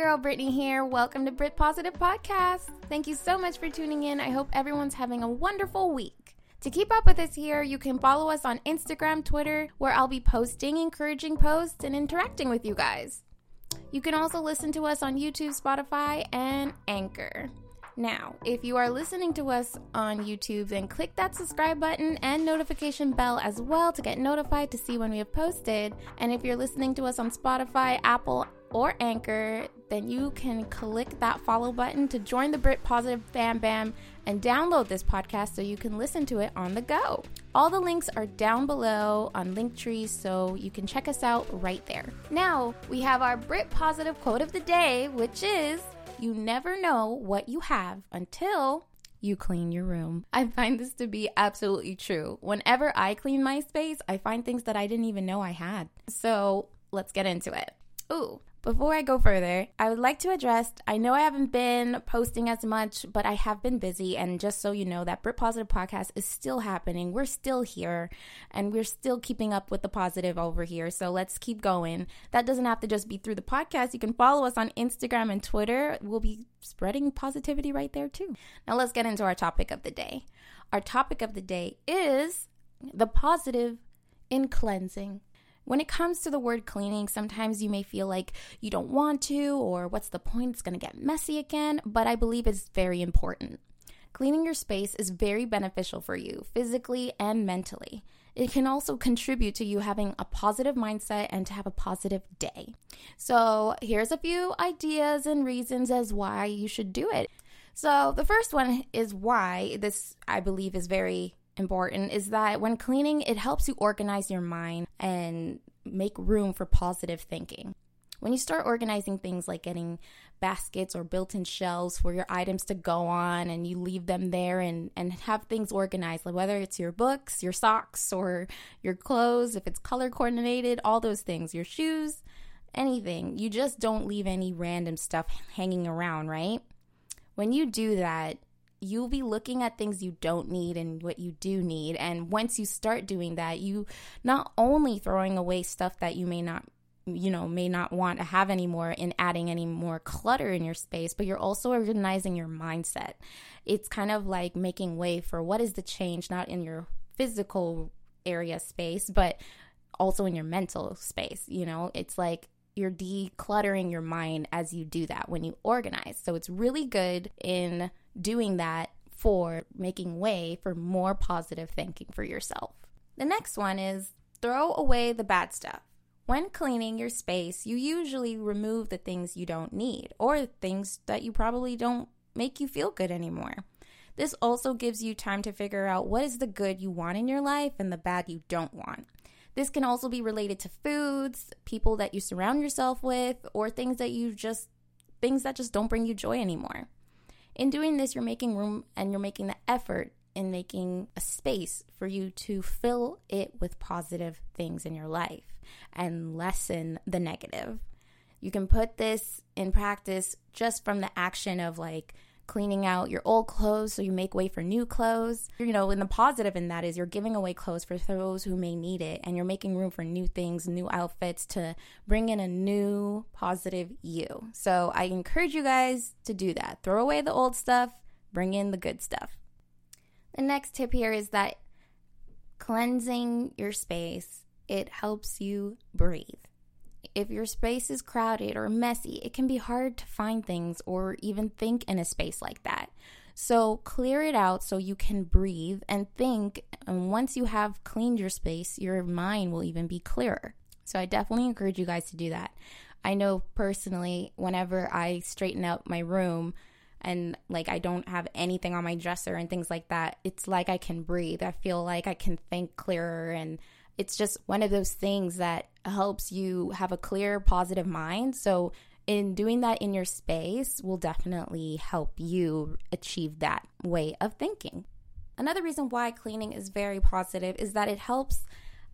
Girl Brittany here. Welcome to Brit Positive Podcast. Thank you so much for tuning in. I hope everyone's having a wonderful week. To keep up with us here, you can follow us on Instagram, Twitter, where I'll be posting encouraging posts and interacting with you guys. You can also listen to us on YouTube, Spotify, and Anchor. Now, if you are listening to us on YouTube, then click that subscribe button and notification bell as well to get notified to see when we have posted. And if you're listening to us on Spotify, Apple, or Anchor, then you can click that follow button to join the Brit Positive Bam Bam and download this podcast so you can listen to it on the go. All the links are down below on Linktree, so you can check us out right there. Now, we have our Brit Positive quote of the day, which is You never know what you have until you clean your room. I find this to be absolutely true. Whenever I clean my space, I find things that I didn't even know I had. So let's get into it. Ooh, before I go further, I would like to address I know I haven't been posting as much, but I have been busy. And just so you know, that Brit Positive podcast is still happening. We're still here and we're still keeping up with the positive over here. So let's keep going. That doesn't have to just be through the podcast. You can follow us on Instagram and Twitter. We'll be spreading positivity right there too. Now let's get into our topic of the day. Our topic of the day is the positive in cleansing. When it comes to the word cleaning, sometimes you may feel like you don't want to, or what's the point? It's going to get messy again, but I believe it's very important. Cleaning your space is very beneficial for you, physically and mentally. It can also contribute to you having a positive mindset and to have a positive day. So, here's a few ideas and reasons as why you should do it. So, the first one is why this, I believe, is very important is that when cleaning, it helps you organize your mind and make room for positive thinking. When you start organizing things like getting baskets or built in shelves for your items to go on and you leave them there and, and have things organized, like whether it's your books, your socks, or your clothes, if it's color coordinated, all those things, your shoes, anything, you just don't leave any random stuff hanging around, right? When you do that, you'll be looking at things you don't need and what you do need. And once you start doing that, you not only throwing away stuff that you may not you know may not want to have anymore and adding any more clutter in your space but you're also organizing your mindset. It's kind of like making way for what is the change not in your physical area space but also in your mental space you know? It's like you're decluttering your mind as you do that when you organize. So it's really good in doing that for making way for more positive thinking for yourself. The next one is throw away the bad stuff. When cleaning your space, you usually remove the things you don't need or things that you probably don't make you feel good anymore. This also gives you time to figure out what is the good you want in your life and the bad you don't want. This can also be related to foods, people that you surround yourself with, or things that you just things that just don't bring you joy anymore. In doing this, you're making room and you're making the effort in making a space for you to fill it with positive things in your life and lessen the negative. You can put this in practice just from the action of like cleaning out your old clothes so you make way for new clothes. You know, and the positive in that is you're giving away clothes for those who may need it and you're making room for new things, new outfits to bring in a new positive you. So I encourage you guys to do that. Throw away the old stuff, bring in the good stuff. The next tip here is that cleansing your space it helps you breathe. If your space is crowded or messy, it can be hard to find things or even think in a space like that. So clear it out so you can breathe and think. And once you have cleaned your space, your mind will even be clearer. So I definitely encourage you guys to do that. I know personally, whenever I straighten out my room, and like I don't have anything on my dresser and things like that, it's like I can breathe. I feel like I can think clearer and it's just one of those things that helps you have a clear positive mind. So in doing that in your space will definitely help you achieve that way of thinking. Another reason why cleaning is very positive is that it helps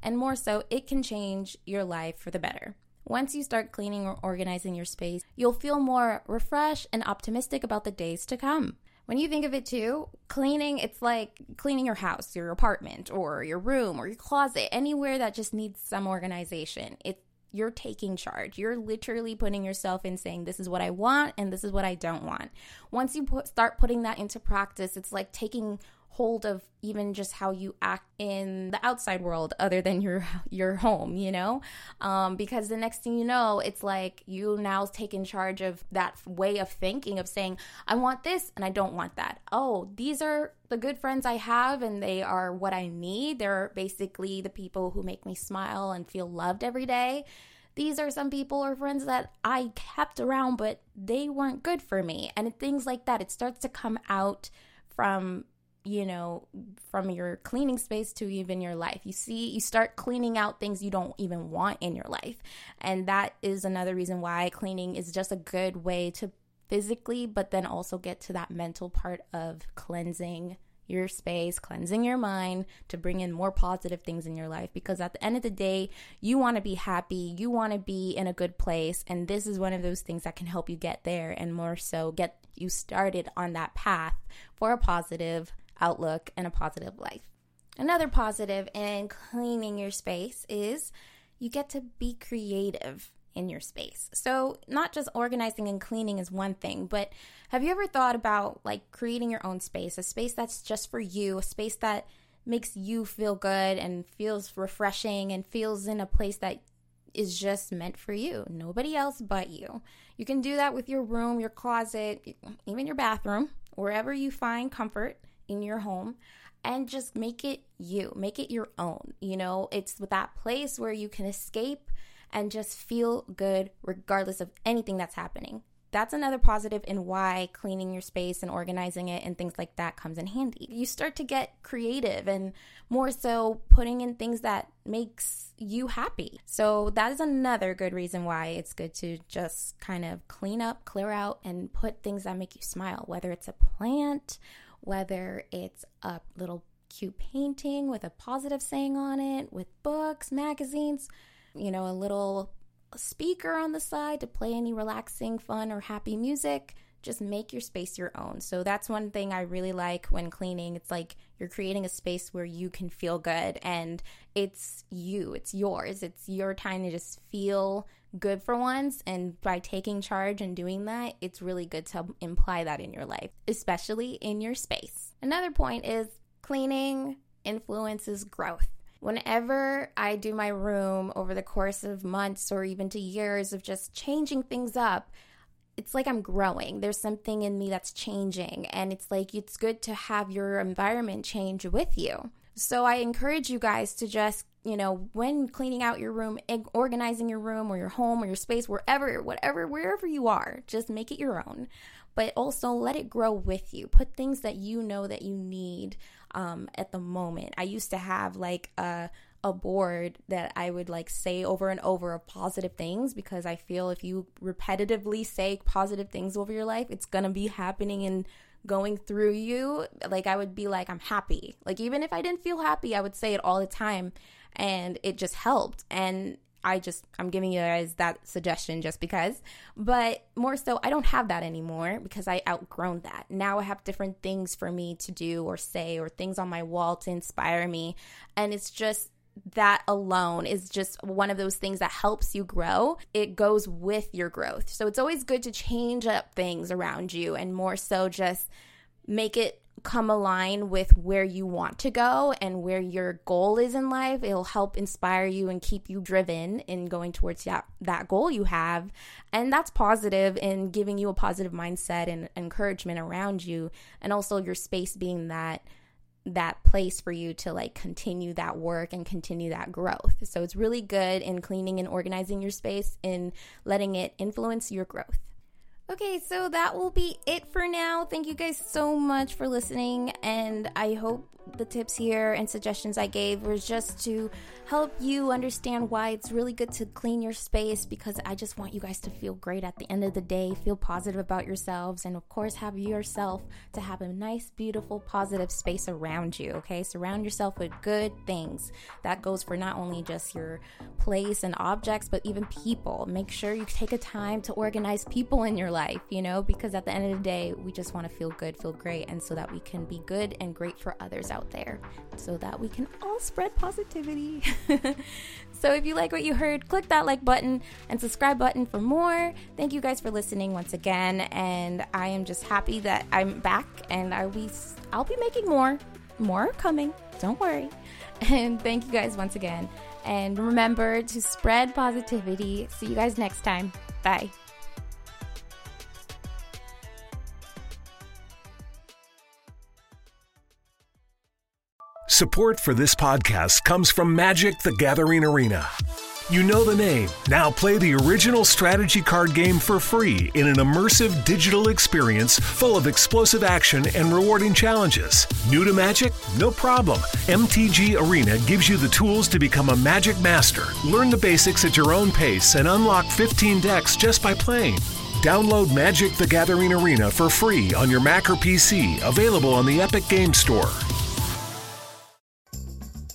and more so it can change your life for the better. Once you start cleaning or organizing your space, you'll feel more refreshed and optimistic about the days to come. When you think of it too, cleaning, it's like cleaning your house, your apartment, or your room, or your closet, anywhere that just needs some organization. It's you're taking charge. You're literally putting yourself in saying, This is what I want and this is what I don't want. Once you put, start putting that into practice, it's like taking hold of even just how you act in the outside world other than your your home you know? Um, because the next thing you know it's like you now take in charge of that way of thinking of saying i want this and i don't want that. Oh these are the good friends i have and they are what i need. They're basically the people who make me smile and feel loved every day. These are some people or friends that I kept around, but they weren't good for me. And things like that, it starts to come out from you know, from your cleaning space to even your life. You see, you start cleaning out things you don't even want in your life. And that is another reason why cleaning is just a good way to physically, but then also get to that mental part of cleansing your space, cleansing your mind to bring in more positive things in your life. Because at the end of the day, you want to be happy, you want to be in a good place. And this is one of those things that can help you get there and more so get you started on that path for a positive outlook and a positive life. Another positive in cleaning your space is you get to be creative in your space. So, not just organizing and cleaning is one thing, but have you ever thought about like creating your own space, a space that's just for you, a space that makes you feel good and feels refreshing and feels in a place that is just meant for you, nobody else but you. You can do that with your room, your closet, even your bathroom, wherever you find comfort in your home and just make it you, make it your own. You know, it's that place where you can escape and just feel good regardless of anything that's happening. That's another positive in why cleaning your space and organizing it and things like that comes in handy. You start to get creative and more so putting in things that makes you happy. So that is another good reason why it's good to just kind of clean up, clear out and put things that make you smile, whether it's a plant whether it's a little cute painting with a positive saying on it, with books, magazines, you know, a little speaker on the side to play any relaxing, fun, or happy music. Just make your space your own. So that's one thing I really like when cleaning. It's like you're creating a space where you can feel good and it's you, it's yours. It's your time to just feel good for once. And by taking charge and doing that, it's really good to imply that in your life, especially in your space. Another point is cleaning influences growth. Whenever I do my room over the course of months or even to years of just changing things up, it's like I'm growing. There's something in me that's changing, and it's like it's good to have your environment change with you. So I encourage you guys to just you know, when cleaning out your room, organizing your room or your home or your space, wherever, whatever, wherever you are, just make it your own. But also let it grow with you. Put things that you know that you need um, at the moment. I used to have like a a board that I would like say over and over of positive things because I feel if you repetitively say positive things over your life, it's gonna be happening and going through you. Like I would be like, I'm happy. Like even if I didn't feel happy, I would say it all the time and it just helped. And I just, I'm giving you guys that suggestion just because. But more so, I don't have that anymore because I outgrown that. Now I have different things for me to do or say or things on my wall to inspire me. And it's just, that alone is just one of those things that helps you grow. It goes with your growth. So it's always good to change up things around you and more so just make it come align with where you want to go and where your goal is in life. It'll help inspire you and keep you driven in going towards that, that goal you have. And that's positive in giving you a positive mindset and encouragement around you. And also your space being that that place for you to like continue that work and continue that growth. So it's really good in cleaning and organizing your space and letting it influence your growth. Okay, so that will be it for now. Thank you guys so much for listening, and I hope the tips here and suggestions I gave was just to help you understand why it's really good to clean your space because I just want you guys to feel great at the end of the day, feel positive about yourselves, and of course, have yourself to have a nice, beautiful, positive space around you. Okay, surround yourself with good things. That goes for not only just your place and objects, but even people. Make sure you take a time to organize people in your life, you know, because at the end of the day, we just want to feel good, feel great, and so that we can be good and great for others out there so that we can all spread positivity. so if you like what you heard, click that like button and subscribe button for more. Thank you guys for listening once again and I am just happy that I'm back and I'll be I'll be making more. More coming. Don't worry. And thank you guys once again. And remember to spread positivity. See you guys next time. Bye. Support for this podcast comes from Magic the Gathering Arena. You know the name. Now play the original strategy card game for free in an immersive digital experience full of explosive action and rewarding challenges. New to Magic? No problem. MTG Arena gives you the tools to become a Magic master. Learn the basics at your own pace and unlock 15 decks just by playing. Download Magic the Gathering Arena for free on your Mac or PC, available on the Epic Game Store.